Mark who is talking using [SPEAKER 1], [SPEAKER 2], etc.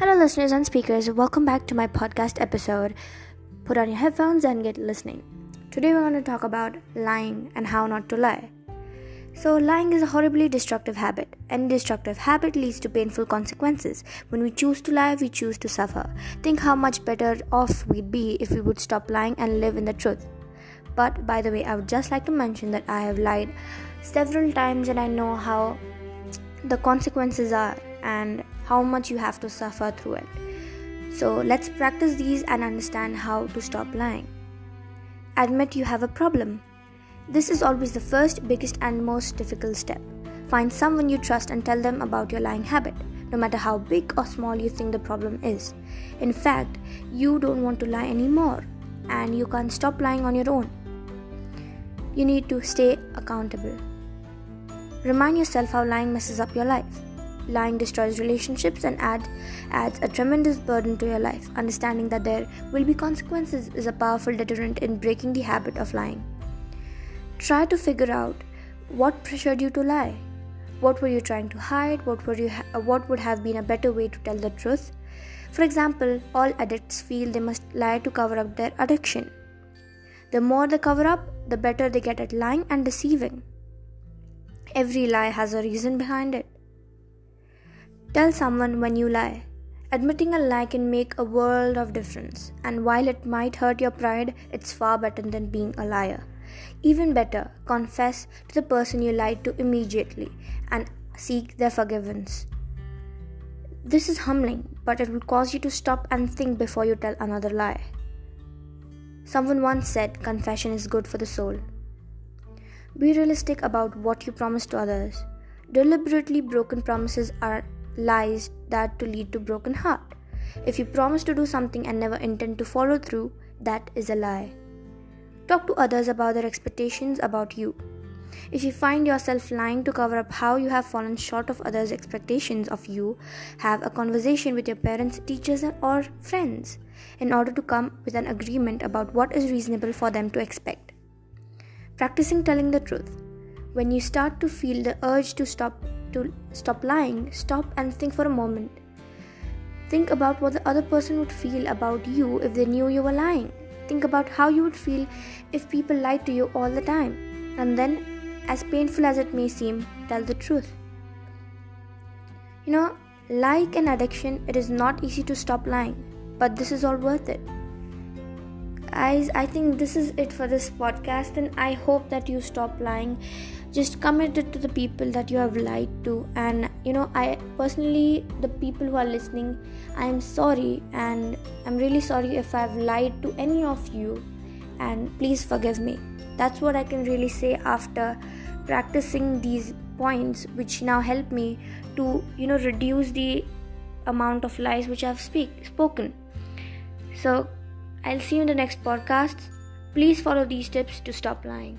[SPEAKER 1] Hello, listeners and speakers. Welcome back to my podcast episode. Put on your headphones and get listening. Today, we're going to talk about lying and how not to lie. So, lying is a horribly destructive habit. Any destructive habit leads to painful consequences. When we choose to lie, we choose to suffer. Think how much better off we'd be if we would stop lying and live in the truth. But, by the way, I would just like to mention that I have lied several times and I know how the consequences are and how much you have to suffer through it. So let's practice these and understand how to stop lying. Admit you have a problem. This is always the first, biggest, and most difficult step. Find someone you trust and tell them about your lying habit, no matter how big or small you think the problem is. In fact, you don't want to lie anymore, and you can't stop lying on your own. You need to stay accountable. Remind yourself how lying messes up your life. Lying destroys relationships and add, adds a tremendous burden to your life. Understanding that there will be consequences is a powerful deterrent in breaking the habit of lying. Try to figure out what pressured you to lie. What were you trying to hide? What, were you ha- what would have been a better way to tell the truth? For example, all addicts feel they must lie to cover up their addiction. The more they cover up, the better they get at lying and deceiving. Every lie has a reason behind it. Tell someone when you lie. Admitting a lie can make a world of difference, and while it might hurt your pride, it's far better than being a liar. Even better, confess to the person you lied to immediately and seek their forgiveness. This is humbling, but it will cause you to stop and think before you tell another lie. Someone once said confession is good for the soul. Be realistic about what you promise to others. Deliberately broken promises are lies that to lead to broken heart. If you promise to do something and never intend to follow through, that is a lie. Talk to others about their expectations about you. If you find yourself lying to cover up how you have fallen short of others' expectations of you, have a conversation with your parents, teachers, or friends in order to come with an agreement about what is reasonable for them to expect. Practicing telling the truth. When you start to feel the urge to stop to stop lying, stop and think for a moment. Think about what the other person would feel about you if they knew you were lying. Think about how you would feel if people lied to you all the time. And then, as painful as it may seem, tell the truth. You know, like an addiction, it is not easy to stop lying, but this is all worth it. Guys, I think this is it for this podcast, and I hope that you stop lying. Just commit it to the people that you have lied to. And you know i personally the people who are listening i am sorry and i'm really sorry if i've lied to any of you. And please forgive me. That's what i can really say after practicing these points which now help me to you know reduce the amount of lies which i've speak spoken. So i'll see you in the next podcast. Please follow these tips to stop lying